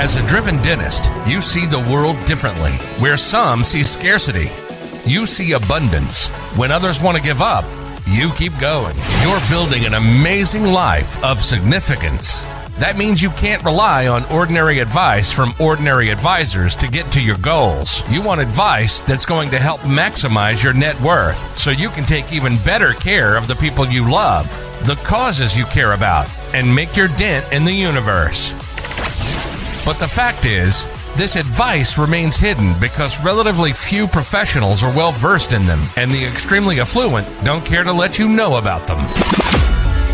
As a driven dentist, you see the world differently. Where some see scarcity, you see abundance. When others want to give up, you keep going. You're building an amazing life of significance. That means you can't rely on ordinary advice from ordinary advisors to get to your goals. You want advice that's going to help maximize your net worth so you can take even better care of the people you love, the causes you care about, and make your dent in the universe. But the fact is, this advice remains hidden because relatively few professionals are well versed in them, and the extremely affluent don't care to let you know about them.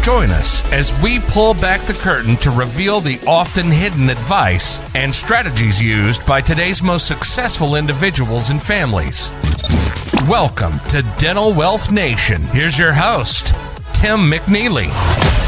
Join us as we pull back the curtain to reveal the often hidden advice and strategies used by today's most successful individuals and families. Welcome to Dental Wealth Nation. Here's your host, Tim McNeely.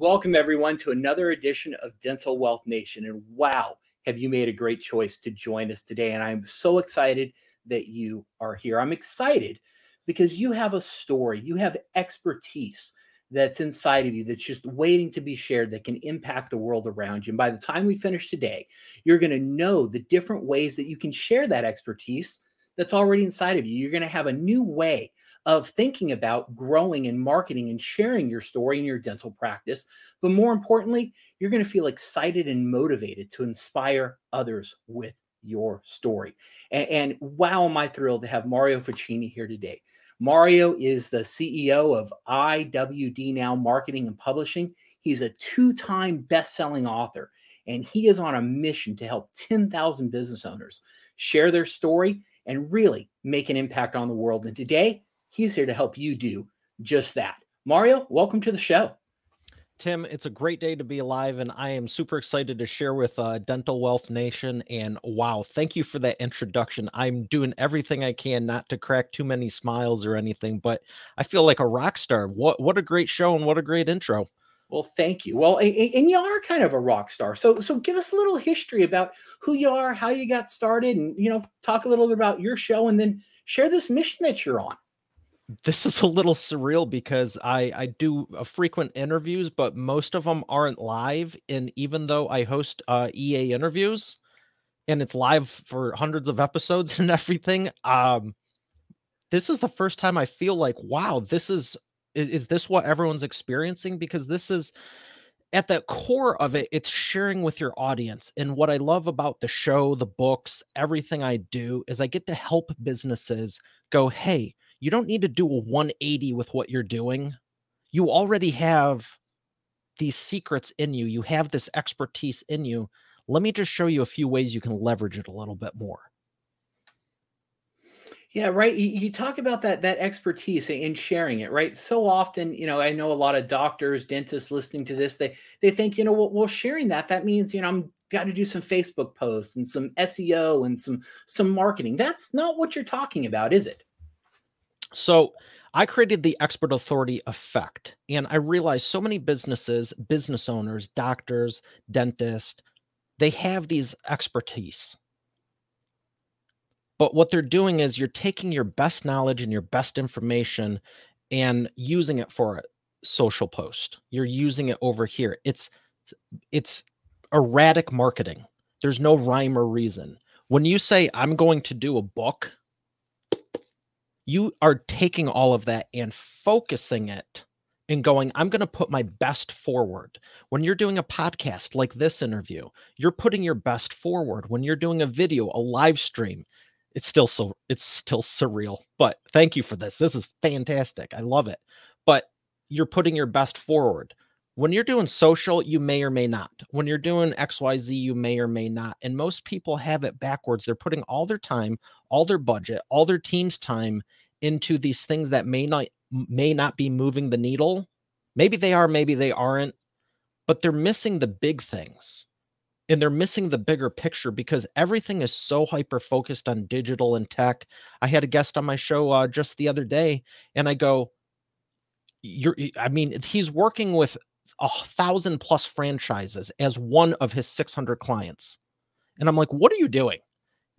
Welcome, everyone, to another edition of Dental Wealth Nation. And wow, have you made a great choice to join us today? And I'm so excited that you are here. I'm excited because you have a story, you have expertise that's inside of you that's just waiting to be shared that can impact the world around you. And by the time we finish today, you're going to know the different ways that you can share that expertise that's already inside of you. You're going to have a new way of thinking about growing and marketing and sharing your story in your dental practice. But more importantly, you're going to feel excited and motivated to inspire others with your story. And, and wow, am I thrilled to have Mario Facchini here today. Mario is the CEO of IWD Now Marketing and Publishing. He's a two time best selling author, and he is on a mission to help 10,000 business owners share their story and really make an impact on the world. And today, he's here to help you do just that. Mario, welcome to the show. Tim, it's a great day to be alive, and I am super excited to share with uh, Dental Wealth Nation. And wow, thank you for that introduction. I'm doing everything I can not to crack too many smiles or anything, but I feel like a rock star. What what a great show and what a great intro. Well, thank you. Well, and, and you are kind of a rock star. So so give us a little history about who you are, how you got started, and you know, talk a little bit about your show, and then share this mission that you're on this is a little surreal because I I do uh, frequent interviews, but most of them aren't live. And even though I host uh, EA interviews, and it's live for hundreds of episodes and everything, um, this is the first time I feel like, wow, this is is, is this what everyone's experiencing? Because this is at the core of it, it's sharing with your audience. And what I love about the show, the books, everything I do is I get to help businesses go, hey you don't need to do a 180 with what you're doing. You already have these secrets in you. You have this expertise in you. Let me just show you a few ways you can leverage it a little bit more. Yeah, right. You, talk about that that expertise in sharing it, right? So often, you know, I know a lot of doctors, dentists listening to this, they they think, you know, well, well sharing that that means, you know, I'm got to do some Facebook posts and some SEO and some some marketing. That's not what you're talking about, is it? So I created the expert authority effect. And I realized so many businesses, business owners, doctors, dentists, they have these expertise. But what they're doing is you're taking your best knowledge and your best information and using it for a social post. You're using it over here. It's it's erratic marketing. There's no rhyme or reason. When you say I'm going to do a book, you are taking all of that and focusing it and going, I'm going to put my best forward. When you're doing a podcast like this interview, you're putting your best forward. When you're doing a video, a live stream, it's still so it's still surreal. But thank you for this. This is fantastic. I love it. But you're putting your best forward. When you're doing social, you may or may not. When you're doing XYZ, you may or may not. And most people have it backwards. They're putting all their time, all their budget, all their team's time into these things that may not may not be moving the needle. Maybe they are, maybe they aren't, but they're missing the big things. And they're missing the bigger picture because everything is so hyper focused on digital and tech. I had a guest on my show uh, just the other day, and I go, "You're," I mean, he's working with a thousand plus franchises as one of his 600 clients. And I'm like, what are you doing?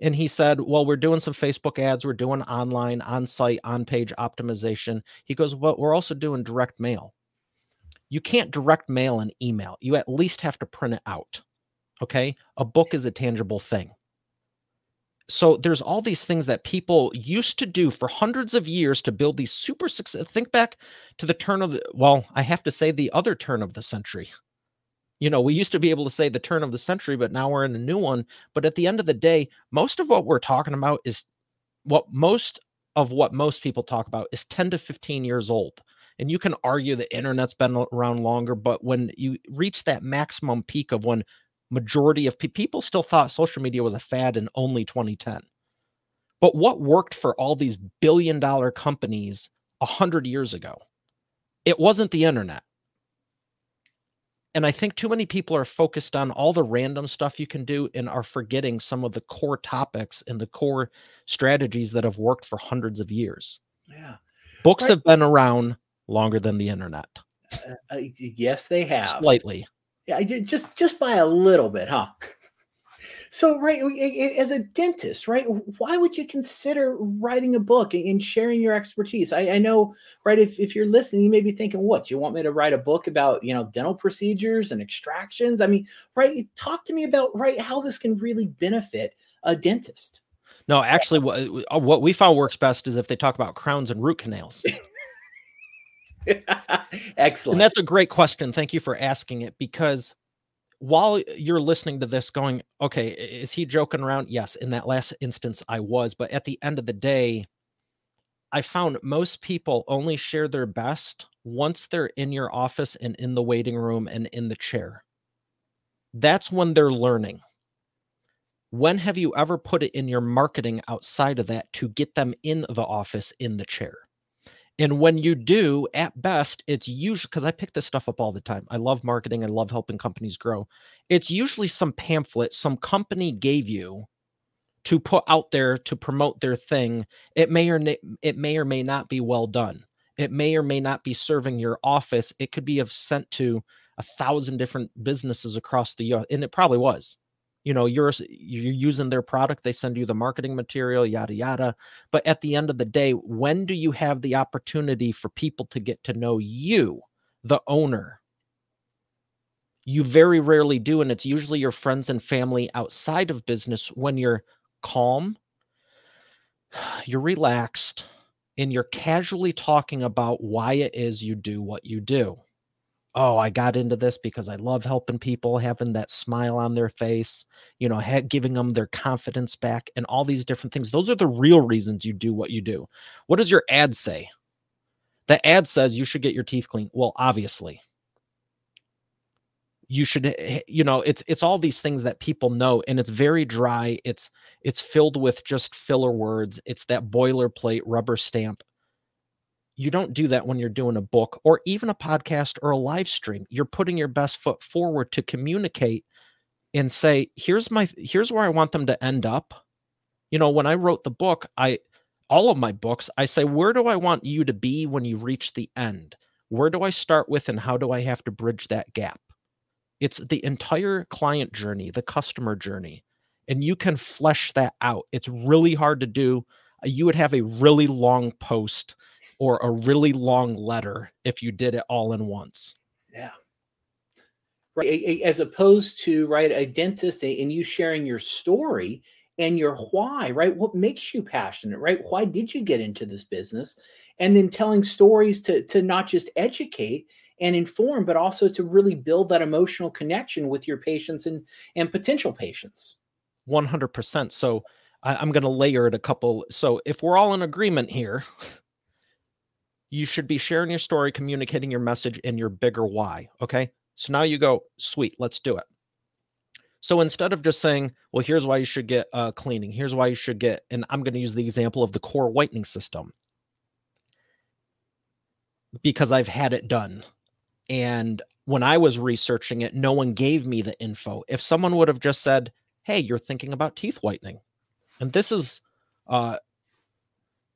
And he said, well, we're doing some Facebook ads. We're doing online, on site, on page optimization. He goes, well, we're also doing direct mail. You can't direct mail an email. You at least have to print it out. Okay. A book is a tangible thing. So there's all these things that people used to do for hundreds of years to build these super success. Think back to the turn of the, well, I have to say the other turn of the century. You know, we used to be able to say the turn of the century, but now we're in a new one. But at the end of the day, most of what we're talking about is what most of what most people talk about is 10 to 15 years old. And you can argue the internet's been around longer, but when you reach that maximum peak of when majority of pe- people still thought social media was a fad in only 2010. But what worked for all these billion dollar companies 100 years ago? It wasn't the internet. And I think too many people are focused on all the random stuff you can do and are forgetting some of the core topics and the core strategies that have worked for hundreds of years. Yeah. Books right. have been around longer than the internet. Uh, uh, yes, they have. Slightly. Yeah, just just by a little bit, huh? So, right, as a dentist, right, why would you consider writing a book and sharing your expertise? I, I, know, right, if, if you're listening, you may be thinking, what, you want me to write a book about, you know, dental procedures and extractions? I mean, right, talk to me about, right, how this can really benefit a dentist. No, actually, what, uh, what we found works best is if they talk about crowns and root canals. Excellent. And that's a great question. Thank you for asking it because while you're listening to this going, okay, is he joking around? Yes, in that last instance, I was. But at the end of the day, I found most people only share their best once they're in your office and in the waiting room and in the chair. That's when they're learning. When have you ever put it in your marketing outside of that to get them in the office in the chair? And when you do, at best, it's usually because I pick this stuff up all the time. I love marketing. I love helping companies grow. It's usually some pamphlet some company gave you to put out there to promote their thing. It may or it may or may not be well done. It may or may not be serving your office. It could be sent to a thousand different businesses across the U.S. and it probably was you know you're you're using their product they send you the marketing material yada yada. But at the end of the day when do you have the opportunity for people to get to know you the owner? You very rarely do and it's usually your friends and family outside of business when you're calm you're relaxed and you're casually talking about why it is you do what you do oh, I got into this because I love helping people, having that smile on their face, you know, ha- giving them their confidence back, and all these different things. Those are the real reasons you do what you do. What does your ad say? The ad says you should get your teeth clean. Well, obviously. You should eh, you know it's it's all these things that people know and it's very dry it's it's filled with just filler words it's that boilerplate rubber stamp you don't do that when you're doing a book or even a podcast or a live stream. You're putting your best foot forward to communicate and say, here's my here's where I want them to end up. You know, when I wrote the book, I all of my books, I say, where do I want you to be when you reach the end? Where do I start with and how do I have to bridge that gap? It's the entire client journey, the customer journey, and you can flesh that out. It's really hard to do. You would have a really long post or a really long letter if you did it all in once. Yeah. Right. As opposed to, right, a dentist and you sharing your story and your why, right? What makes you passionate, right? Why did you get into this business? And then telling stories to, to not just educate and inform, but also to really build that emotional connection with your patients and, and potential patients. 100%. So I, I'm going to layer it a couple. So if we're all in agreement here, you should be sharing your story, communicating your message, and your bigger why. Okay. So now you go, sweet, let's do it. So instead of just saying, well, here's why you should get uh, cleaning, here's why you should get, and I'm going to use the example of the KöR whitening system because I've had it done. And when I was researching it, no one gave me the info. If someone would have just said, hey, you're thinking about teeth whitening, and this is, uh,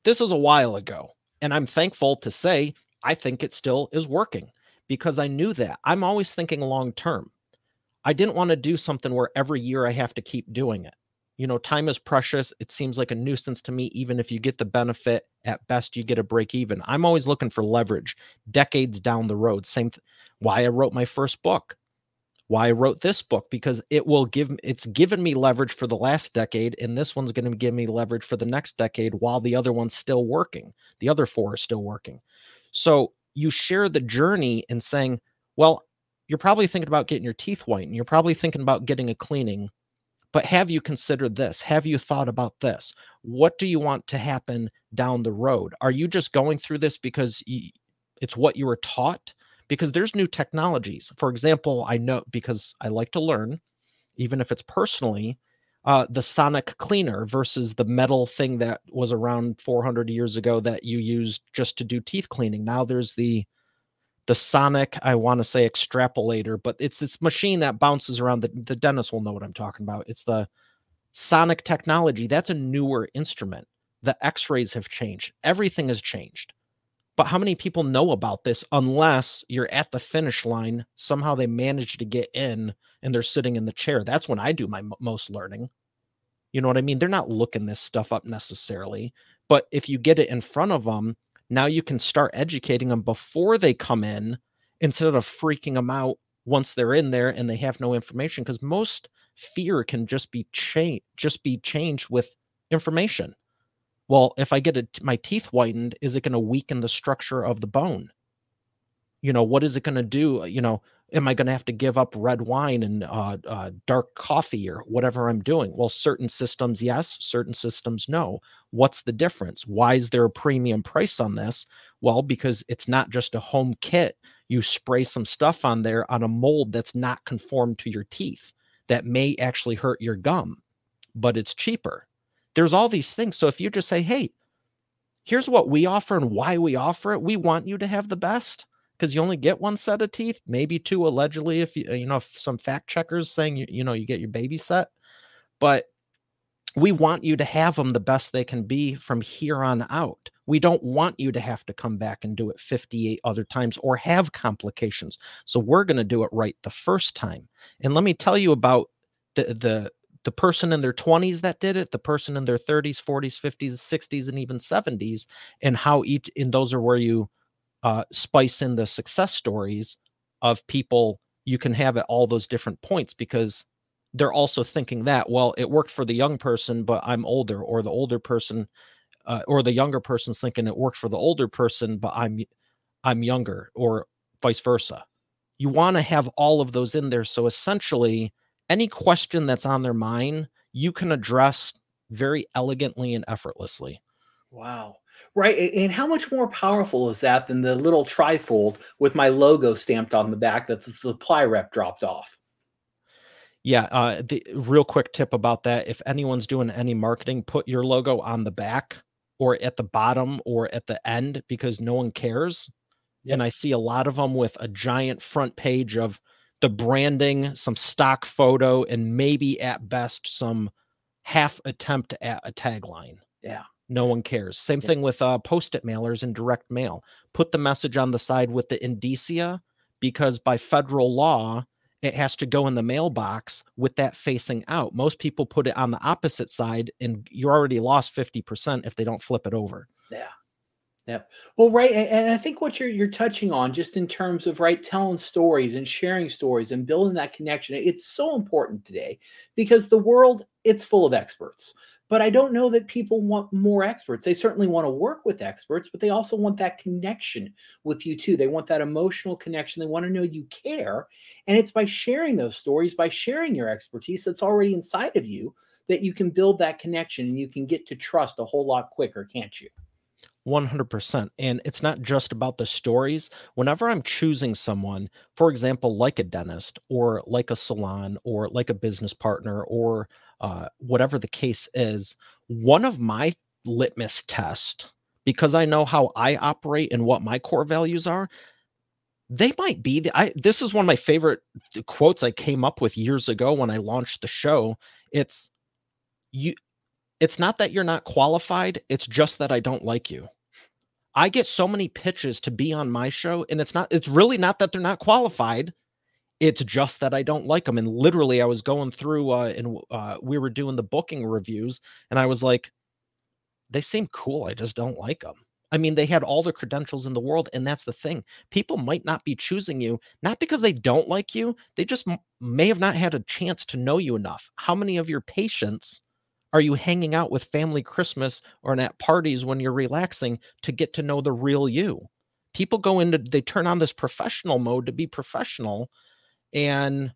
this is a while ago. And I'm thankful to say I think it still is working because I knew that. I'm always thinking long term. I didn't want to do something where every year I have to keep doing it. You know, time is precious. It seems like a nuisance to me, even if you get the benefit At best, you get a break even. I'm always looking for leverage decades down the road. Same th- why I wrote my first book why I wrote this book because it will give it's given me leverage for the last decade and this one's going to give me leverage for the next decade while the other one's still working. The other four are still working. So you share the journey and saying, well, you're probably thinking about getting your teeth whitened. You're probably thinking about getting a cleaning. But have you considered this? Have you thought about this? What do you want to happen down the road? Are you just going through this because it's what you were taught? Because there's new technologies. For example, I know because I like to learn, even if it's personally, uh, the sonic cleaner versus the metal thing that was around 400 years ago that you used just to do teeth cleaning. Now there's the the sonic, I want to say extrapolator, but it's this machine that bounces around. The, the dentist will know what I'm talking about. It's the sonic technology. That's a newer instrument. The x rays have changed, everything has changed. But how many people know about this unless you're at the finish line? Somehow they manage to get in and they're sitting in the chair. That's when I do my m- most learning. You know what I mean? They're not looking this stuff up necessarily. But if you get it in front of them, now you can start educating them before they come in instead of freaking them out once they're in there and they have no information because most fear can just be changed just be changed with information well, if I get a, my teeth whitened, is it going to weaken the structure of the bone? You know, what is it going to do? You know, am I going to have to give up red wine and uh, uh, dark coffee or whatever I'm doing? Well, certain systems, yes, certain systems, no. What's the difference? Why is there a premium price on this? Well, because it's not just a home kit. You spray some stuff on there on a mold that's not conformed to your teeth that may actually hurt your gum, but it's cheaper there's all these things. So if you just say, hey, here's what we offer and why we offer it, we want you to have the best because you only get one set of teeth, maybe two allegedly. If you, you know, if some fact checkers saying you, you know, you get your baby set, but we want you to have them the best they can be from here on out. We don't want you to have to come back and do it 58 other times or have complications. So we're going to do it right the first time. And let me tell you about the the the person in their 20s that did it, the person in their 30s, 40s, 50s, 60s, and even 70s, and how each and those are where you uh, spice in the success stories of people you can have at all those different points because they're also thinking that well it worked for the young person but i'm older or the older person uh, or the younger person's thinking it worked for the older person but i'm i'm younger or vice versa. You want to have all of those in there so essentially any question that's on their mind, you can address very elegantly and effortlessly. Wow. Right. And how much more powerful is that than the little trifold with my logo stamped on the back that the supply rep dropped off? Yeah. Uh, the real quick tip about that if anyone's doing any marketing, put your logo on the back or at the bottom or at the end because no one cares. Yep. And I see a lot of them with a giant front page of the branding, some stock photo, and maybe at best some half attempt at a tagline. Yeah. No one cares. Same yeah. thing with uh, post-it mailers and direct mail. Put the message on the side with the indicia because by federal law, it has to go in the mailbox with that facing out. Most people put it on the opposite side, and you're already lost 50% if they don't flip it over. Yeah. Yep. Well, right, and I think what you're you're touching on, just in terms of right telling stories and sharing stories and building that connection, it's so important today because the world it's full of experts. But I don't know that people want more experts. They certainly want to work with experts, but they also want that connection with you too. They want that emotional connection. They want to know you care, and it's by sharing those stories, by sharing your expertise that's already inside of you, that you can build that connection and you can get to trust a whole lot quicker, can't you? 100%. And it's not just about the stories. Whenever I'm choosing someone, for example, like a dentist or like a salon or like a business partner or uh, whatever the case is, one of my litmus tests, because I know how I operate and what my core values are, they might be the, I this is one of my favorite quotes I came up with years ago when I launched the show. It's you it's not that you're not qualified, it's just that I don't like you. I get so many pitches to be on my show, and it's not, it's really not that they're not qualified. It's just that I don't like them. And literally, I was going through uh, and uh, we were doing the booking reviews, and I was like, they seem cool. I just don't like them. I mean, they had all the credentials in the world, and that's the thing. People might not be choosing you not because they don't like you; they just m- may have not had a chance to know you enough. How many of your patients are you hanging out with family Christmas or at parties when you're relaxing to get to know the real you? People go into they turn on this professional mode to be professional, and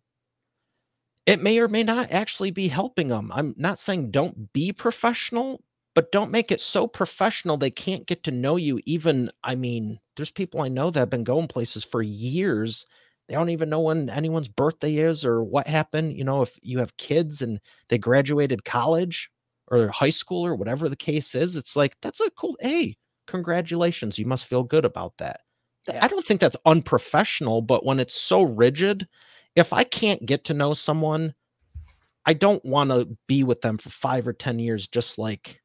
it may or may not actually be helping them. I'm not saying don't be professional, but don't make it so professional they can't get to know you. Even, I mean, there's people I know that have been going places for years. They don't even know when anyone's birthday is or what happened. You know, if you have kids and they graduated college or high school or whatever the case is, it's like, that's a cool, hey, congratulations. You must feel good about that. Yeah. I don't think that's unprofessional, but when it's so rigid, if I can't get to know someone, I don't want to be with them for five or 10 years, just like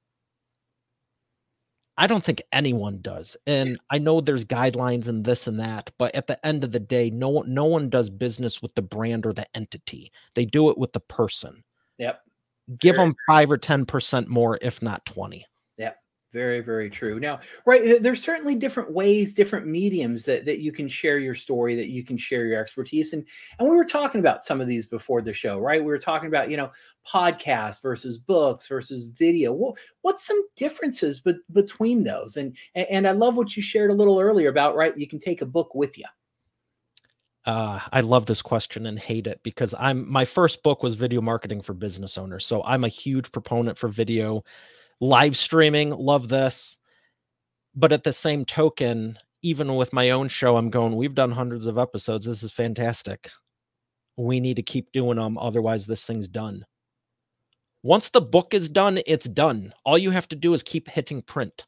I don't think anyone does. And I know there's guidelines and this and that, but at the end of the day, no one no one does business with the brand or the entity. They do it with the person. Yep. Give Fair. them 5 or 10% more if not 20. Very, very true. Now, right, there's certainly different ways, different mediums that, that you can share your story, that you can share your expertise. And and we were talking about some of these before the show, right? We were talking about, you know, podcast versus books versus video. What, what's some differences be, between those? And, and and I love what you shared a little earlier about, right? You can take a book with you. Uh, I love this question and hate it because I'm my first book was video marketing for business owners. So I'm a huge proponent for video live streaming, love this. But at the same token, even with my own show, I'm going, we've done hundreds of episodes. This is fantastic. We need to keep doing them. Otherwise, this thing's done. Once the book is done, it's done. All you have to do is keep hitting print.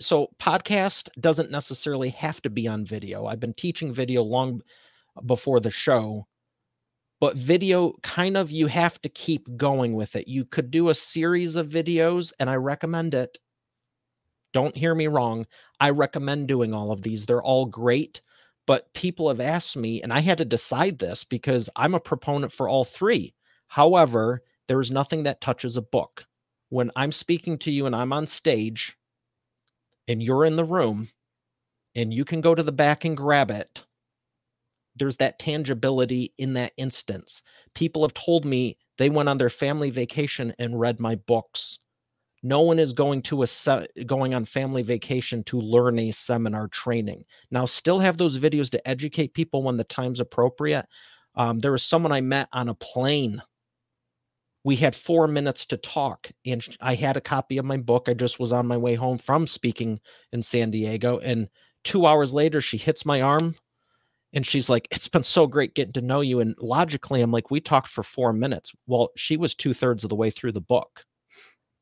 So, podcast doesn't necessarily have to be on video. I've been teaching video long before the show but video kind of you have to keep going with it. You could do a series of videos and I recommend it. Don't hear me wrong. I recommend doing all of these. They're all great, but people have asked me and I had to decide this because I'm a proponent for all three. However, there is nothing that touches a book. When I'm speaking to you and I'm on stage and you're in the room and you can go to the back and grab it there's that tangibility in that instance. People have told me they went on their family vacation and read my books. No one is going to a se- going on family vacation to learn a seminar training. Now, still have those videos to educate people when the time's appropriate. Um, there was someone I met on a plane. We had four minutes to talk, and I had a copy of my book. I just was on my way home from speaking in San Diego, and two hours later, she hits my arm and she's like, It's been so great getting to know you. And logically, I'm like, We talked for four minutes. Well, she was two thirds of the way through the book.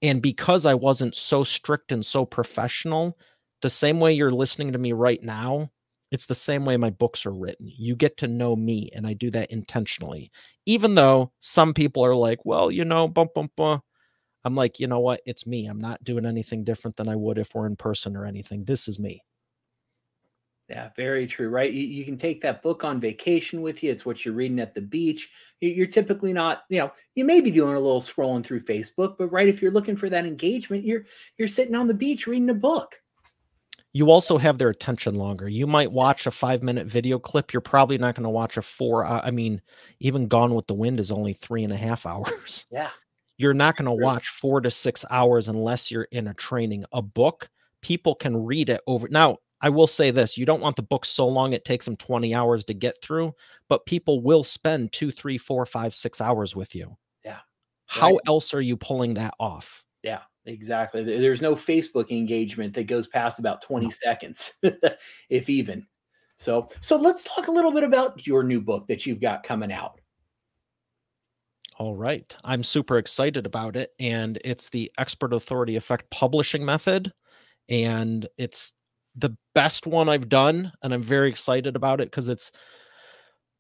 And because I wasn't so strict and so professional, the same way you're listening to me right now, it's the same way my books are written. You get to know me, and I do that intentionally. Even though some people are like, well, you know, bump, bump, bump. I'm like, you know what? It's me. I'm not doing anything different than I would if we're in person or anything. This is me. Yeah, very true, right? You, you, can take that book on vacation with you. It's what you're reading at the beach. You're typically not, you know, you may be doing a little scrolling through Facebook, but right, if you're looking for that engagement, you're you're sitting on the beach reading a book. You also have their attention longer. You might watch a five minute video clip. You're probably not going to watch a four. I mean, even Gone with the Wind is only three and a half hours. Yeah. You're not going to watch four to six hours unless you're in a training. A book, people can read it over. Now, I will say this you don't want the book so long it takes them 20 hours to get through, but people will spend two, three, four, five, six hours with you. Yeah. How right. else are you pulling that off? Yeah, exactly. There's no Facebook engagement that goes past about 20 seconds, if even. So, so let's talk a little bit about your new book that you've got coming out. All right. I'm super excited about it. And it's the Expert Authority Effect publishing method. And it's the best one I've done, and I'm very excited about it because it's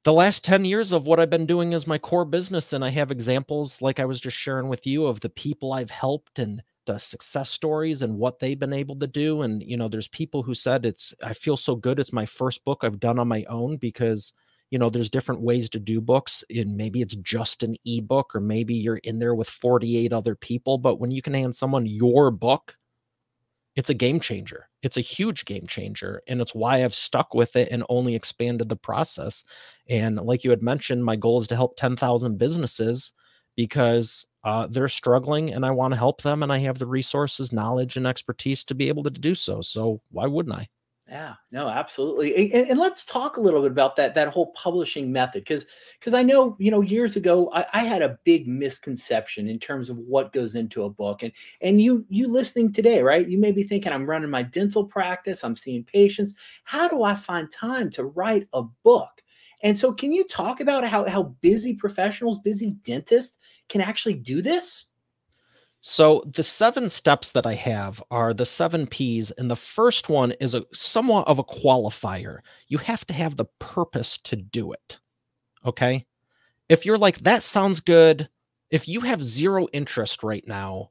the last 10 years of what I've been doing as my core business. And I have examples, like I was just sharing with you, of the people I've helped and the success stories and what they've been able to do. And, you know, there's people who said it's, I feel so good. It's my first book I've done on my own because, you know, there's different ways to do books. And maybe it's just an ebook, or maybe you're in there with 48 other people. But when you can hand someone your book, it's a game changer. It's a huge game changer. And it's why I've stuck with it and only expanded the process. And like you had mentioned, my goal is to help 10,000 businesses because uh, they're struggling and I want to help them. And I have the resources, knowledge, and expertise to be able to do so. So why wouldn't I? Yeah, no, absolutely. And, and, let's talk a little bit about that that whole publishing method, because because I know you know years ago I, I, had a big misconception in terms of what goes into a book, and and you you listening today, right? You may be thinking I'm running my dental practice, I'm seeing patients. How do I find time to write a book? And so, can you talk about how how busy professionals, busy dentists can actually do this? So the seven steps that I have are the seven P's, and the first one is a somewhat of a qualifier. You have to have the purpose to do it. Okay. If you're like, that sounds good, if you have zero interest right now,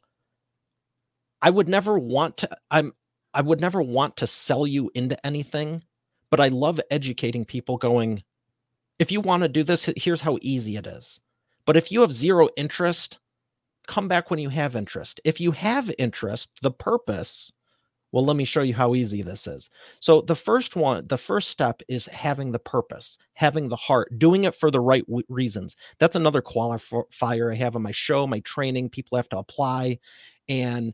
I would never want to, I'm I would never want to sell you into anything, but I love educating people going, if you want to do this, here's how easy it is. But if you have zero interest, come back when you have interest. If you have interest, the purpose, well, let me show you how easy this is. So, the first one, the first step is having the purpose, having the heart, doing it for the right w- reasons. That's another qualifier I have on my show, my training. People have to apply. And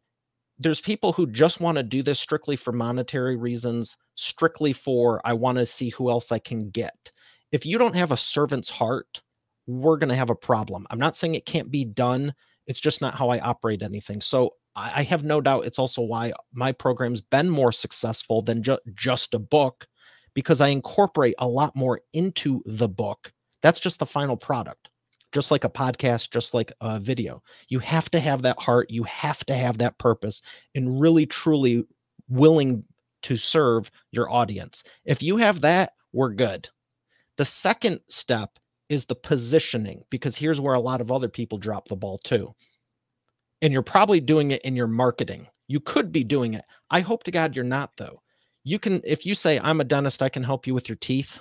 there's people who just want to do this strictly for monetary reasons, strictly for, I want to see who else I can get. If you don't have a servant's heart, we're going to have a problem. I'm not saying it can't be done, it's just not how I operate anything. So I, have no doubt it's also why my program's been more successful than ju- just a book because I incorporate a lot more into the book. That's just the final product. Just like a podcast, just like a video. You have to have that heart, you have to have that purpose and really truly willing to serve your audience. If you have that, we're good. The second step is the positioning because here's where a lot of other people drop the ball too. And you're probably doing it in your marketing. You could be doing it. I hope to God you're not though. You can if you say I'm a dentist, I can help you with your teeth.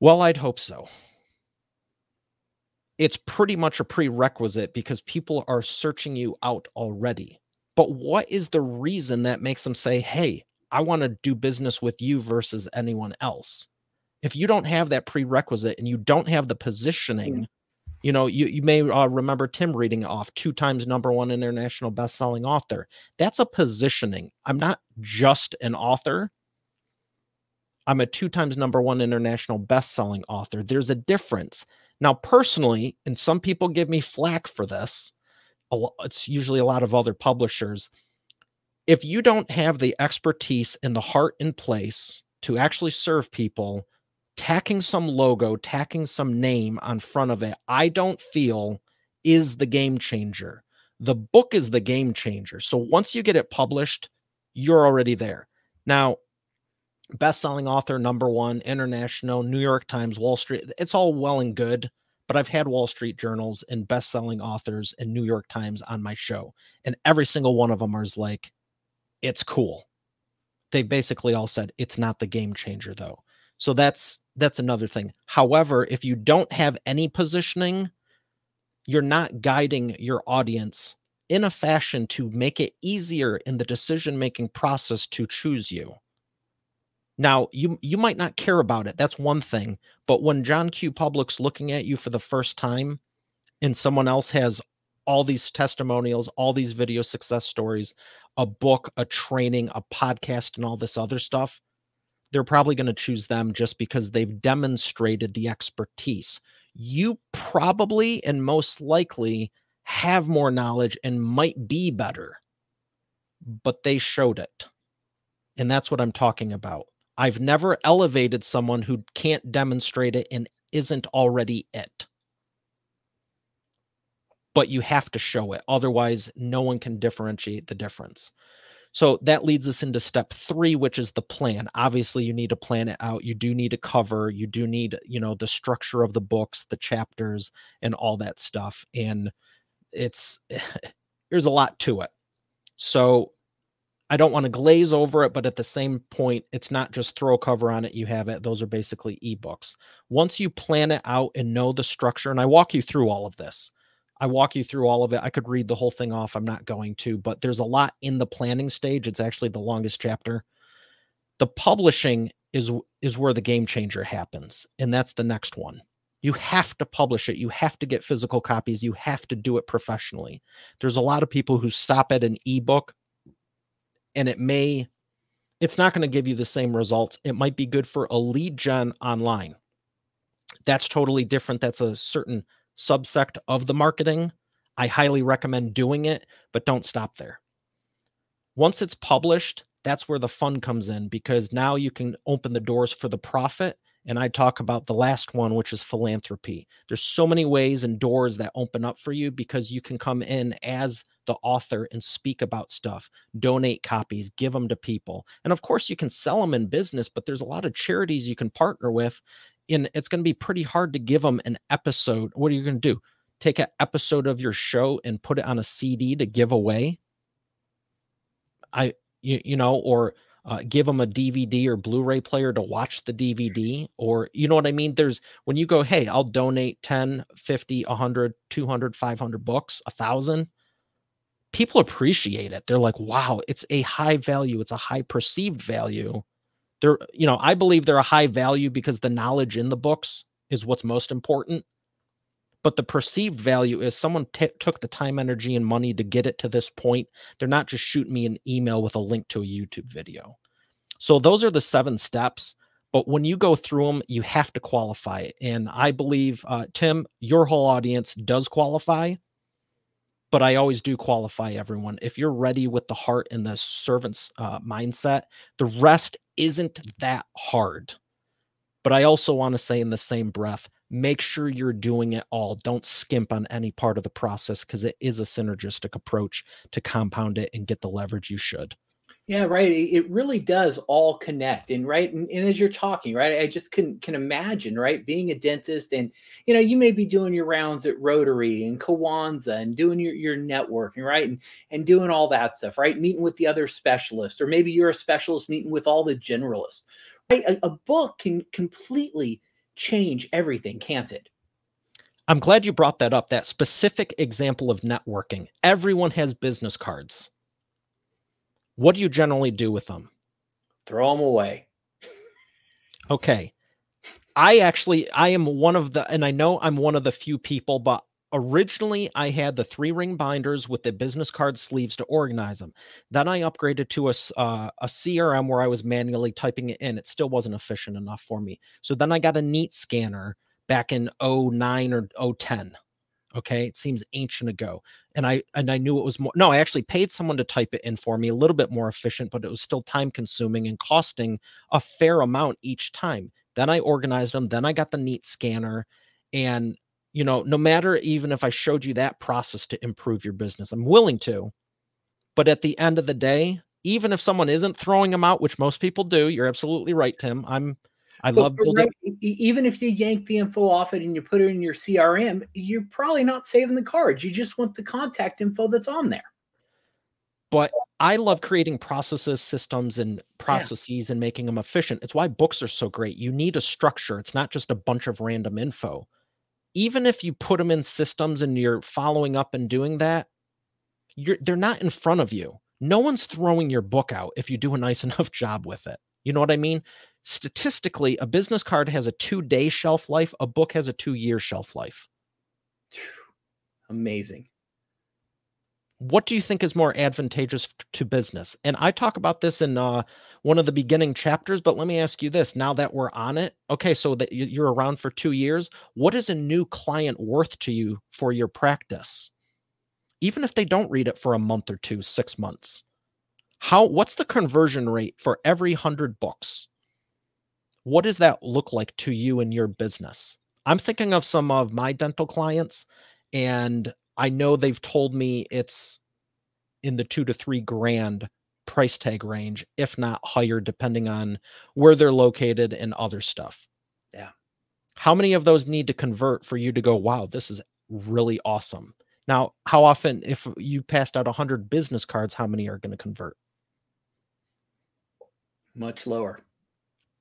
Well, I'd hope so. It's pretty much a prerequisite because people are searching you out already. But what is the reason that makes them say, "Hey, I want to do business with you versus anyone else?" If you don't have that prerequisite and you don't have the positioning, mm. you know, you, you may uh, remember Tim reading off two times number one international best-selling author. That's a positioning. I'm not just an author. I'm a two times number one international best-selling author. There's a difference. Now, personally, and some people give me flack for this, it's usually a lot of other publishers. If you don't have the expertise and the heart in place to actually serve people, tacking some logo, tacking some name on front of it, I don't feel is the game changer. The book is the game changer. So once you get it published, you're already there. Now, best-selling author number 1, international, New York Times, Wall Street, it's all well and good, but I've had Wall Street journals and best-selling authors and New York Times on my show, and every single one of them is like it's cool. They basically all said it's not the game changer though. So that's that's another thing. However, if you don't have any positioning, you're not guiding your audience in a fashion to make it easier in the decision making process to choose you. Now, you you might not care about it. That's one thing. But when John Q Public's looking at you for the first time and someone else has all these testimonials, all these video success stories, a book, a training, a podcast and all this other stuff, they're probably going to choose them just because they've demonstrated the expertise. You probably and most likely have more knowledge and might be better, but they showed it. And that's what I'm talking about. I've never elevated someone who can't demonstrate it and isn't already it. But you have to show it. Otherwise, no one can differentiate the difference. So that leads us into step three, which is the plan. Obviously, you need to plan it out. You do need a cover. You do need, you know, the structure of the books, the chapters, and all that stuff. And it's there's a lot to it. So I don't want to glaze over it, but at the same point, it's not just throw a cover on it, you have it. Those are basically ebooks. Once you plan it out and know the structure, and I walk you through all of this, I walk you through all of it. I could read the whole thing off. I'm not going to, but there's a lot in the planning stage. It's actually the longest chapter. The publishing is is where the game changer happens, and that's the next one. You have to publish it. You have to get physical copies. You have to do it professionally. There's a lot of people who stop at an ebook and it may it's not going to give you the same results. It might be good for a lead gen online. That's totally different. That's a certain subsect of the marketing. I highly recommend doing it, but don't stop there. Once it's published, that's where the fun comes in because now you can open the doors for the profit. And I talk about the last one, which is philanthropy. There's so many ways and doors that open up for you because you can come in as the author and speak about stuff, donate copies, give them to people. And of course, you can sell them in business, but there's a lot of charities you can partner with. And it's going to be pretty hard to give them an episode. What are you going to do? Take an episode of your show and put it on a CD to give away? I, you, you know, or uh, give them a DVD or Blu-ray player to watch the DVD or you know what I mean there's when you go hey I'll donate 10 50 100 200 500 books a thousand people appreciate it. They're like, wow, it's a high value, it's a high perceived value. They're, you know, I believe they're a high value because the knowledge in the books is what's most important. But the perceived value is someone t- took the time, energy, and money to get it to this point. They're not just shooting me an email with a link to a YouTube video. So those are the seven steps. But when you go through them, you have to qualify. And I believe, uh, Tim, your whole audience does qualify but I always do qualify everyone. If you're ready with the heart and the servant's uh, mindset, the rest isn't that hard. But I also want to say in the same breath, make sure you're doing it all. Don't skimp on any part of the process because it is a synergistic approach to compound it and get the leverage you should. Yeah, right. It really does all connect. And right. And, and, as you're talking, right, I just can can imagine, right, being a dentist and you know, you may be doing your rounds at Rotary and Kiwanis and doing your, your networking, right? And and doing all that stuff, right? Meeting with the other specialists, or maybe you're a specialist meeting with all the generalists. Right. A, a book can completely change everything, can't it? I'm glad you brought that up. That specific example of networking. Everyone has business cards what do you generally do with them? Throw them away. okay. I actually I am one of the and I know I'm one of the few people but originally I had the three ring binders with the business card sleeves to organize them. Then I upgraded to a uh, a CRM where I was manually typing it in. It still wasn't efficient enough for me. So then I got a neat scanner back in 09 or 010 Okay, it seems ancient ago, and I and I knew it was more. No, I actually paid someone to type it in for me, a little bit more efficient, but it was still time consuming and costing a fair amount each time. Then I organized them. Then I got the neat scanner, and you know, no matter even if I showed you that process to improve your business, I'm willing to. But at the end of the day, even if someone isn't throwing them out, which most people do, you're absolutely right, Tim. I'm I but, love building. Right, even if you yank the info off it and you put it in your CRM, you're probably not saving the cards. You just want the contact info that's on there. But I love creating processes, systems, and processes yeah. and making them efficient. It's why books are so great. You need a structure. It's not just a bunch of random info. Even if you put them in systems and you're following up and doing that, you're they're not in front of you. No one's throwing your book out if you do a nice enough job with it. You know what I mean? Statistically, a business card has a two day shelf life, a book has a two year shelf life. Amazing. What do you think is more advantageous to business? And I talk about this in uh, one of the beginning chapters, but let me ask you this now that we're on it. Okay, so that you're around for two years, what is a new client worth to you for your practice? Even if they don't read it for a month or two, six months, how what's the conversion rate for every hundred books? What does that look like to you and your business? I'm thinking of some of my dental clients, and I know they've told me it's in the two to three grand price tag range, if not higher, depending on where they're located and other stuff. Yeah. How many of those need to convert for you to go, wow, this is really awesome? Now, how often, if you passed out 100 business cards, how many are going to convert? Much lower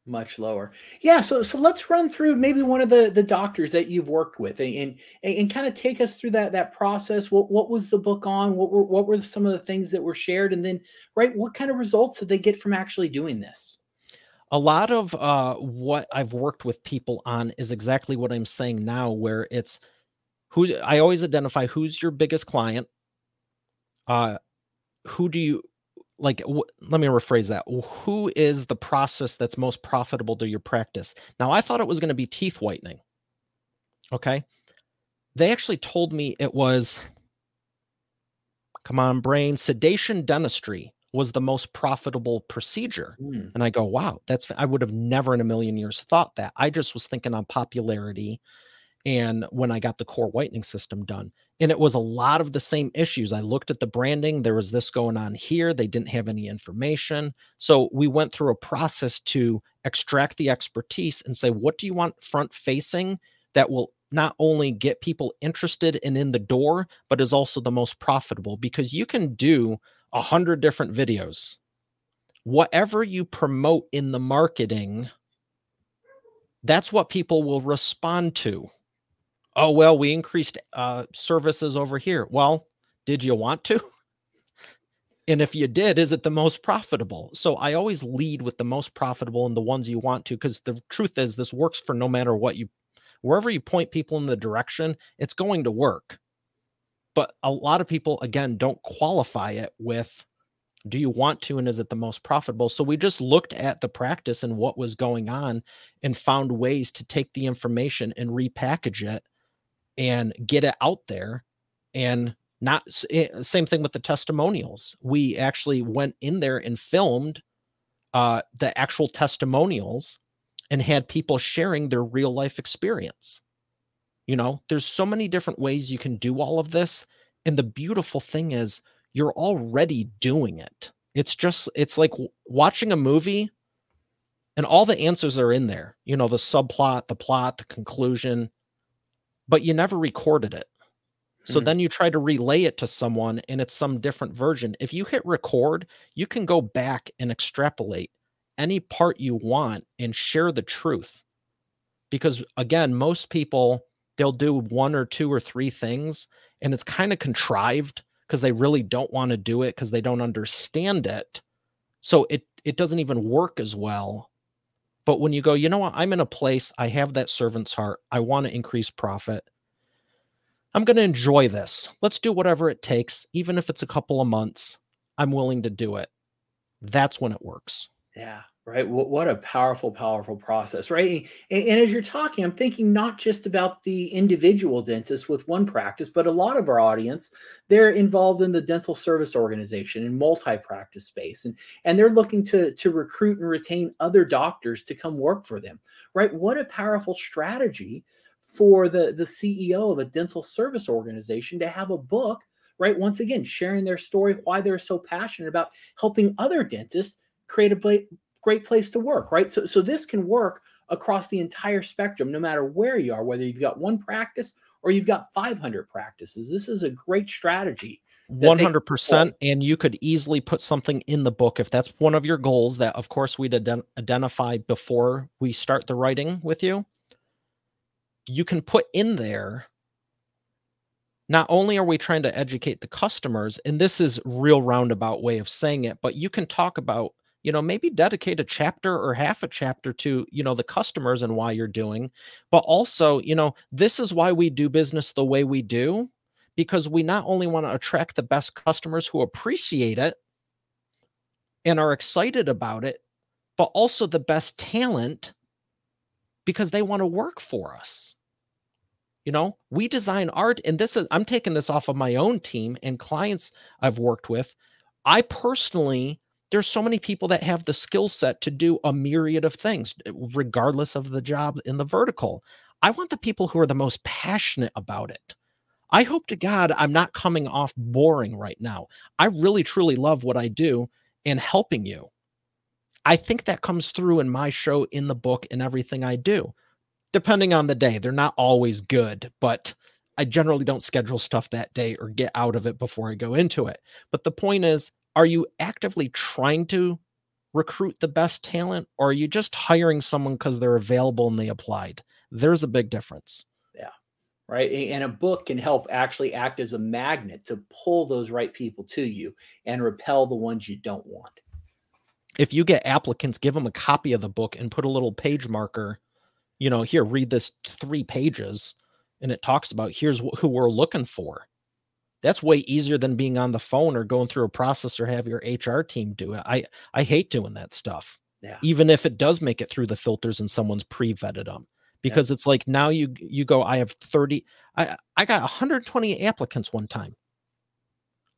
much lower. Yeah so so let's run through maybe one of the the doctors that you've worked with and and, and kind of take us through that that process. What what was the book on? What were what were some of the things that were shared? And then right what kind of results did they get from actually doing this? A lot of uh, what I've worked with people on is exactly what I'm saying now, where it's who I always identify who's your biggest client. Uh, who do you like w- let me rephrase that. Who is the process that's most profitable to your practice? Now i thought it was going to be teeth whitening. Okay? They actually told me it was come on brain sedation dentistry was the most profitable procedure. Mm. and i go wow that's i would have never in a million years thought that. I just was thinking on popularity and when i got the KöR whitening system done and it was a lot of the same issues. I looked at the branding, there was this going on here, they didn't have any information. So we went through a process to extract the expertise and say, what do you want front facing that will not only get people interested and in the door, but is also the most profitable? Because you can do a hundred different videos. Whatever you promote in the marketing, that's what people will respond to oh well we increased uh, services over here. Well did you want to? And if you did is it the most profitable? So i always lead with the most profitable and the ones you want to because the truth is this works for no matter what you wherever you point people in the direction it's going to work. But a lot of people again don't qualify it with do you want to and is it the most profitable? So we just looked at the practice and what was going on and found ways to take the information and repackage it and get it out there and not eh, same thing with the testimonials. We actually went in there and filmed uh, the actual testimonials and had people sharing their real life experience. You know there's so many different ways you can do all of this and the beautiful thing is you're already doing it. It's just it's like watching a movie and all the answers are in there. You know the subplot the plot the conclusion but you never recorded it. So mm-hmm. then you try to relay it to someone and it's some different version. If you hit record, you can go back and extrapolate any part you want and share the truth. Because again, most people they'll do one or two or three things and it's kind of contrived because they really don't want to do it because they don't understand it. So it it doesn't even work as well but when you go, you know what, I'm in a place, I have that servant's heart, I want to increase profit. I'm going to enjoy this. Let's do whatever it takes, even if it's a couple of months. I'm willing to do it. That's when it works. Yeah right? What, a powerful powerful process right? And, and, as you're talking i'm thinking not just about the individual dentist with one practice but a lot of our audience they're involved in the dental service organization and multi-practice space and and they're looking to to recruit and retain other doctors to come work for them right? What a powerful strategy for the the ceo of a dental service organization to have a book right? Once again sharing their story why they're so passionate about helping other dentists create a great place to work, right? So, so this can work across the entire spectrum, no matter where you are, whether you've got one practice or you've got 500 practices. This is a great strategy. 100% and you could easily put something in the book if that's one of your goals that of course we'd ident- identify before we start the writing with you you can put in there not only are we trying to educate the customers and this is real roundabout way of saying it but you can talk about you know maybe dedicate a chapter or half a chapter to you know the customers and why you're doing but also you know this is why we do business the way we do because we not only want to attract the best customers who appreciate it and are excited about it but also the best talent because they want to work for us. You know we design art and this is i'm taking this off of my own team and clients i've worked with. I personally there's so many people that have the skill set to do a myriad of things eh, regardless of the job in the vertical. I want the people who are the most passionate about it. I hope to god i'm not coming off boring right now. I really truly love what i do and helping you. I think that comes through in my show in the book and everything i do. Depending on the day they're not always good but i generally don't schedule stuff that day or get out of it before i go into it. But the point is are you actively trying to recruit the best talent or are you just hiring someone because they're available and they applied? There's a big difference. Yeah. Right. And a book can help actually act as a magnet to pull those right people to you and repel the ones you don't want. If you get applicants, give them a copy of the book and put a little page marker, you know, here, read this three pages and it talks about here's who we're looking for that's way easier than being on the phone or going through a process or have your HR team do it. I I hate doing that stuff. Yeah. Even if it does make it through the filters and someone's pre-vetted them. Because yeah. it's like now you you go, I have 30, I I got 120 applicants one time.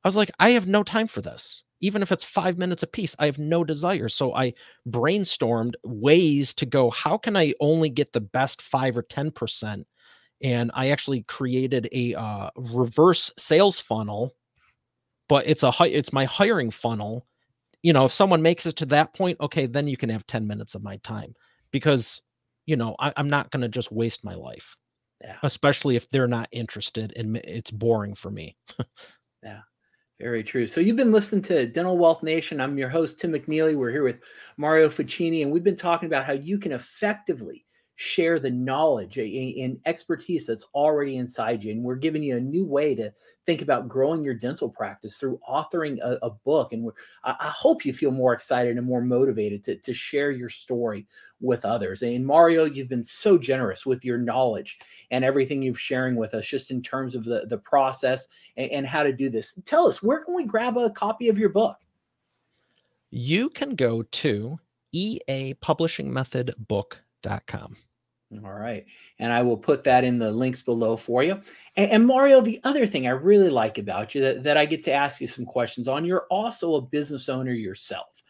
I was like, I have no time for this. Even if it's five minutes a piece, I have no desire. So I brainstormed ways to go, how can I only get the best five or 10% and I actually created a uh, reverse sales funnel, but it's a it's my hiring funnel. You know, if someone makes it to that point, okay, then you can have 10 minutes of my time because, you know, I, am not going to just waste my life, yeah. especially if they're not interested and it's boring for me. yeah. Very true. So you've been listening to Dental Wealth Nation. I'm your host, Tim McNeely. We're here with Mario Ficini, and we've been talking about how you can effectively share the knowledge and expertise that's already inside you. And we're giving you a new way to think about growing your dental practice through authoring a, a book. And I, I, hope you feel more excited and more motivated to, to share your story with others. And Mario, you've been so generous with your knowledge and everything you've sharing with us, just in terms of the, the process and, and how to do this. Tell us, where can we grab a copy of your book? You can go to eapublishingmethodbook.com. All right. And I will put that in the links below for you. And, and, Mario, the other thing I really like about you that, that I get to ask you some questions on, you're also a business owner yourself.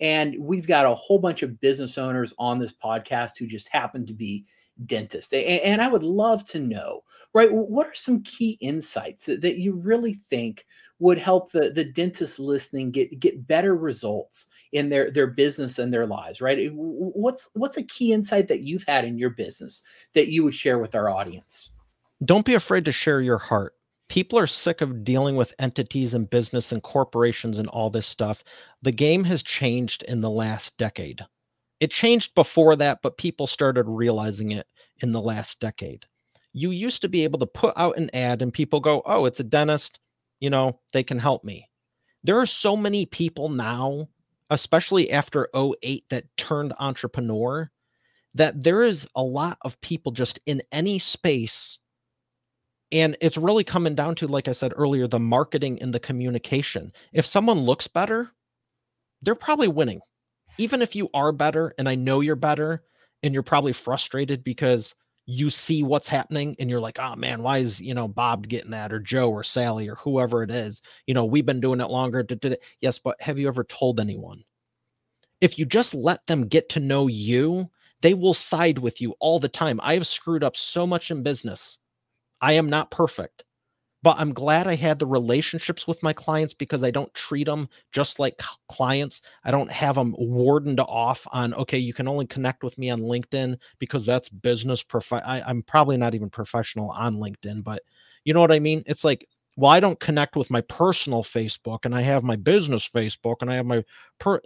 And we've got a whole bunch of business owners on this podcast who just happen to be dentists. And, and I would love to know, right, what are some key insights that, that you really think would help the, the dentist listening get, get better results in their their business and their lives right? What's what's a key insight that you've had in your business that you would share with our audience? Don't be afraid to share your heart. People are sick of dealing with entities and business and corporations and all this stuff. The game has changed in the last decade it changed before that but people started realizing it in the last decade you used to be able to put out an ad and people go oh it's a dentist you know they can help me there are so many people now especially after 08 that turned entrepreneur, that there is a lot of people just in any space. And it's really coming down to, like I said earlier, the marketing and the communication. If someone looks better, they're probably winning. Even if you are better, and I know you're better, and you're probably frustrated because you see what's happening and you're like, oh man, why is you know Bob getting that or Joe or Sally or whoever it is? You know, we've been doing it longer. Yes, but have you ever told anyone? If you just let them get to know you, they will side with you all the time. I have screwed up so much in business. I am not perfect, but I'm glad I had the relationships with my clients because I don't treat them just like clients. I don't have them wardened off on, okay, you can only connect with me on LinkedIn because that's business. Prof- I, I'm probably not even professional on LinkedIn, but you know what I mean? It's like, well, I don't connect with my personal Facebook and I have my business Facebook and I have my per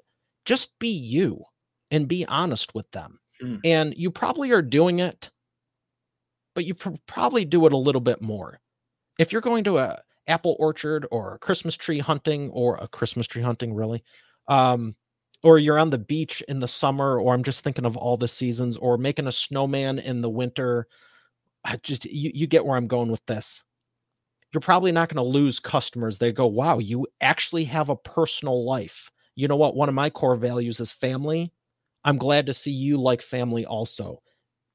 just be you and be honest with them. Mm. And you probably are doing it, but you pr- probably do it a little bit more. If you're going to a apple orchard or a Christmas tree hunting or a Christmas tree hunting, really, um, or you're on the beach in the summer, or I'm just thinking of all the seasons, or making a snowman in the winter. I just you, you get where I'm going with this. You're probably not going to lose customers. They go, wow, you actually have a personal life. You know what? One of my core values is family. I'm glad to see you like family also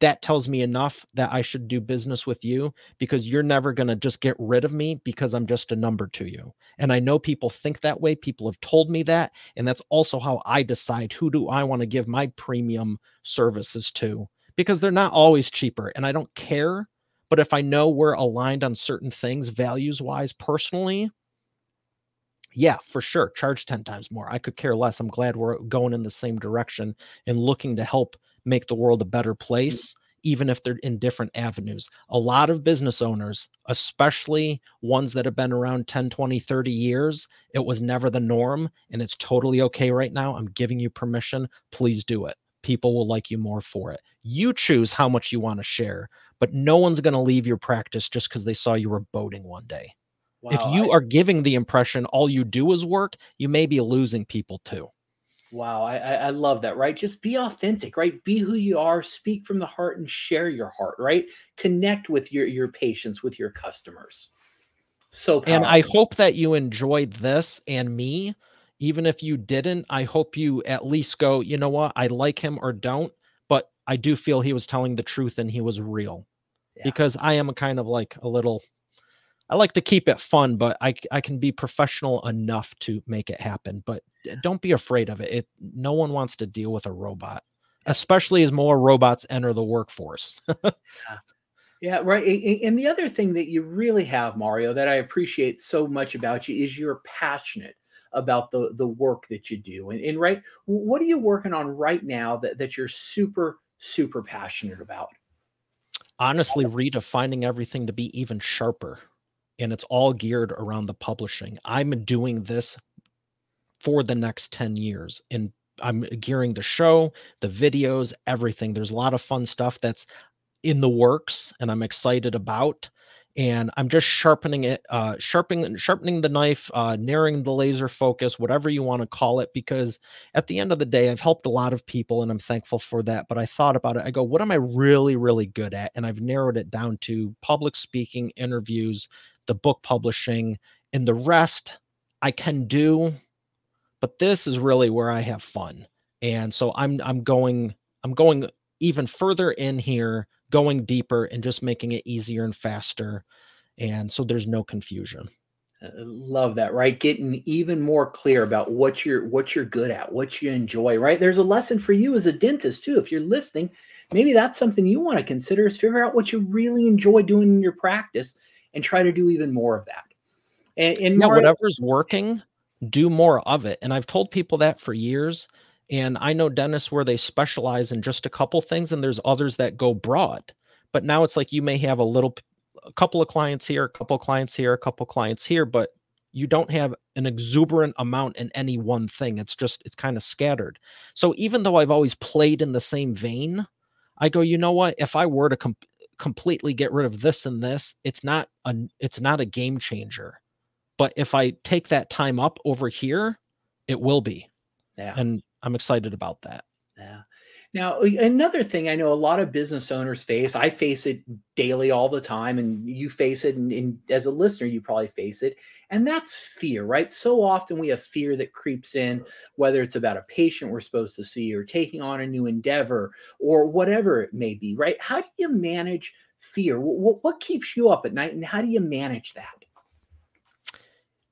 that tells me enough that I should do business with you because you're never going to just get rid of me because I'm just a number to you. And I know people think that way. People have told me that. And that's also how I decide who do I want to give my premium services to because they're not always cheaper and I don't care. But if I know we're aligned on certain things, values wise, personally, yeah, for sure, charge 10 times more. I could care less. I'm glad we're going in the same direction and looking to help make the world a better mm. place even if they're in different avenues. A lot of business owners, especially ones that have been around 10, 20, 30 years, it was never the norm and it's totally okay right now. I'm giving you permission. Please do it. People will like you more for it. You choose how much you want to share, but no one's going to leave your practice just because they saw you were boating one day. Wow, if you I, are giving the impression all you do is work, you may be losing people too. Wow, I, I love that, right? Just be authentic, right? Be who you are, speak from the heart and share your heart, right? Connect with your your patients, with your customers. So powerful. And I hope that you enjoyed this and me. Even if you didn't, I hope you at least go, you know what, I like him or don't, but I do feel he was telling the truth and he was real. Yeah. Because I am a kind of like a little I like to keep it fun, but I I can be professional enough to make it happen. But don't be afraid of it. it no one wants to deal with a robot, especially as more robots enter the workforce. yeah. yeah, right. And the other thing that you really have, Mario, that I appreciate so much about you is you're passionate about the the work that you do. And, and right, what are you working on right now that, that you're super, super passionate about? Honestly, redefining everything to be even sharper and it's all geared around the publishing. I'm doing this for the next 10 years and I'm gearing the show, the videos, everything. There's a lot of fun stuff that's in the works and I'm excited about and I'm just sharpening it, uh, sharpening sharpening the knife, uh, narrowing the laser focus, whatever you want to call it. Because at the end of the day, I've helped a lot of people, and I'm thankful for that. But I thought about it. I go, what am I really, really good at? And I've narrowed it down to public speaking, interviews, the book publishing, and the rest I can do, but this is really where I have fun. And so I'm I'm going I'm going even further in here, going deeper and just making it easier and faster. And so there's no confusion. Uh, love that, right? Getting even more clear about what you're what you're good at, what you enjoy, right? There's a lesson for you as a dentist too. If you're listening, maybe that's something you want to consider is figure out what you really enjoy doing in your practice and try to do even more of that. And, and yeah, whatever's working, do more of it. And I've told people that for years. And I know dentists where they specialize in just a couple things, and there's others that go broad. But now it's like you may have a little, a couple of clients here, a couple of clients here, a couple of clients here, but you don't have an exuberant amount in any one thing. It's just, it's kind of scattered. So even though I've always played in the same vein, I go, you know what? If I were to comp- completely get rid of this and this, it's not a it's not a game changer. But if I take that time up over here, it will be. Yeah. And I'm excited about that. Yeah. Now, another thing I know a lot of business owners face, I face it daily all the time, and you face it, and, and, as a listener, you probably face it, and that's fear, right? So often we have fear that creeps in, whether it's about a patient we're supposed to see, or taking on a new endeavor, or whatever it may be, right? How do you manage fear? What, what keeps you up at night, and how do you manage that?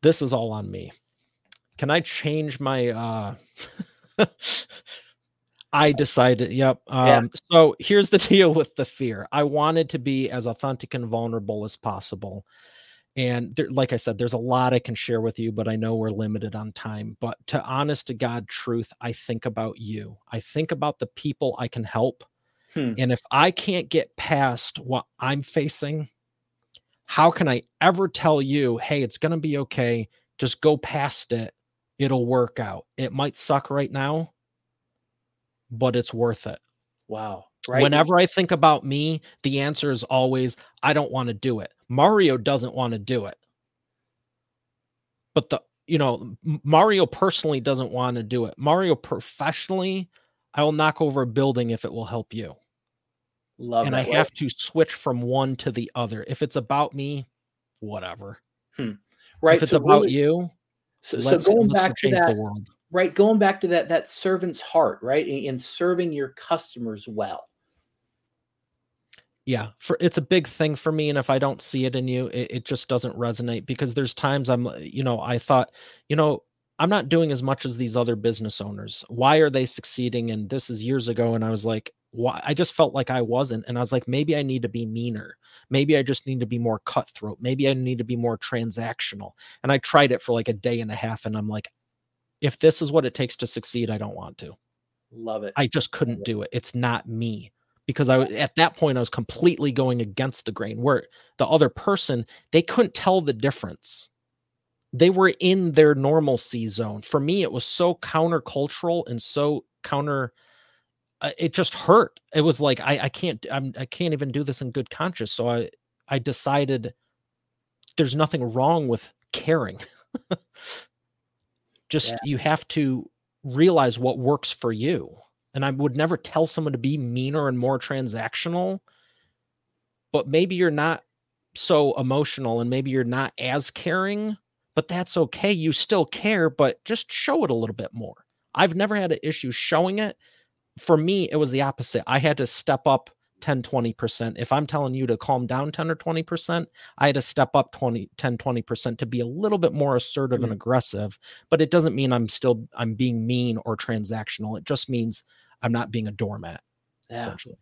This is all on me. Can I change my? uh I decided, yep. Um, yeah. So here's the deal with the fear. I wanted to be as authentic and vulnerable as possible. And there, like I said, there's a lot I can share with you, but I know we're limited on time. But to honest to God truth, I think about you. I think about the people I can help. Hmm. And if I can't get past what I'm facing, how can I ever tell you, hey, it's going to be okay? Just go past it. It'll work out. It might suck right now, but it's worth it. Wow. Right. Whenever I think about me, the answer is always, I don't want to do it. Mario doesn't want to do it. But the, you know, Mario personally doesn't want to do it. Mario professionally, I will knock over a building if it will help you. Love and I way. have to switch from one to the other. If it's about me, whatever. Hmm. Right. If it's so about really, you, so, so going back to that, right going back to that that servant's heart right in, in serving your customers well yeah for it's a big thing for me and if i don't see it in you it, it, just doesn't resonate because there's times i'm you know i thought you know i'm not doing as much as these other business owners why are they succeeding and this is years ago and i was like why i just felt like i wasn't and i was like maybe i need to be meaner maybe i just need to be more cutthroat maybe i need to be more transactional and i tried it for like a day and a half and i'm like if this is what it takes to succeed, I don't want to. Love it. I just couldn't do it. It's not me because I at that point I was completely going against the grain where the other person they couldn't tell the difference. They were in their normalcy zone. For me it was so countercultural and so counter it just hurt. It was like I I can't I'm I can't even do this in good conscience. So I I decided there's nothing wrong with caring. just yeah. you have to realize what works for you and I would never tell someone to be meaner and more transactional. But maybe you're not so emotional and maybe you're not as caring, but that's okay. You still care, but just show it a little bit more. I've never had an issue showing it. For me, it was the opposite. I had to step up 10 20% if i'm telling you to calm down 10 or 20% i had to step up 20 10 20% to be a little bit more assertive mm-hmm. and aggressive but it doesn't mean i'm still i'm being mean or transactional it just means i'm not being a doormat yeah. essentially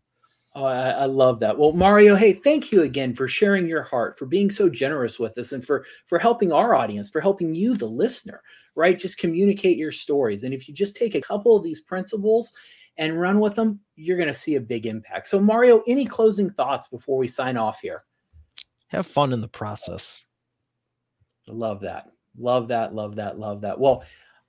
Oh, I, I, love that. Well, Mario, hey, thank you again for sharing your heart, for being so generous with us, and for for helping our audience, for helping you, the listener, right? Just communicate your stories. And if you just take a couple of these principles and run with them, you're going to see a big impact. So, Mario, any closing thoughts before we sign off here? Have fun in the process. Love that. Love that. Love that. Love that. Well,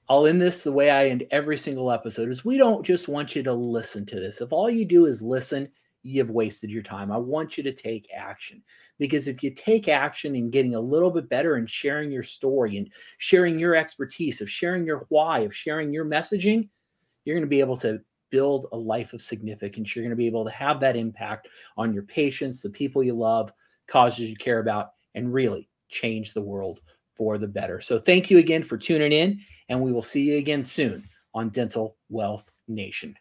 I'll end this the way I end every single episode is we don't just want you to listen to this. If all you do is listen, you've wasted your time. I want you to take action because if you take action in getting a little bit better and sharing your story and sharing your expertise, of sharing your why, of sharing your messaging, you're going to be able to build a life of significance. You're going to be able to have that impact on your patients, the people you love, causes you care about, and really change the world for the better. So thank you again for tuning in, and we will see you again soon on Dental Wealth Nation.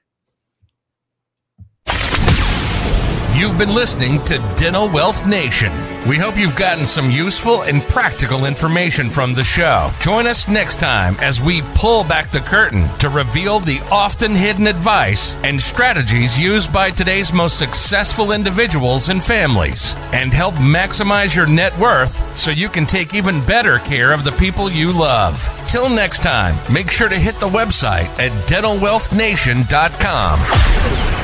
You've been listening to Dental Wealth Nation. We hope you've gotten some useful and practical information from the show. Join us next time as we pull back the curtain to reveal the often hidden advice and strategies used by today's most successful individuals and families and help maximize your net worth so you can take even better care of the people you love. Till next time, make sure to hit the website at dentalwealthnation.com.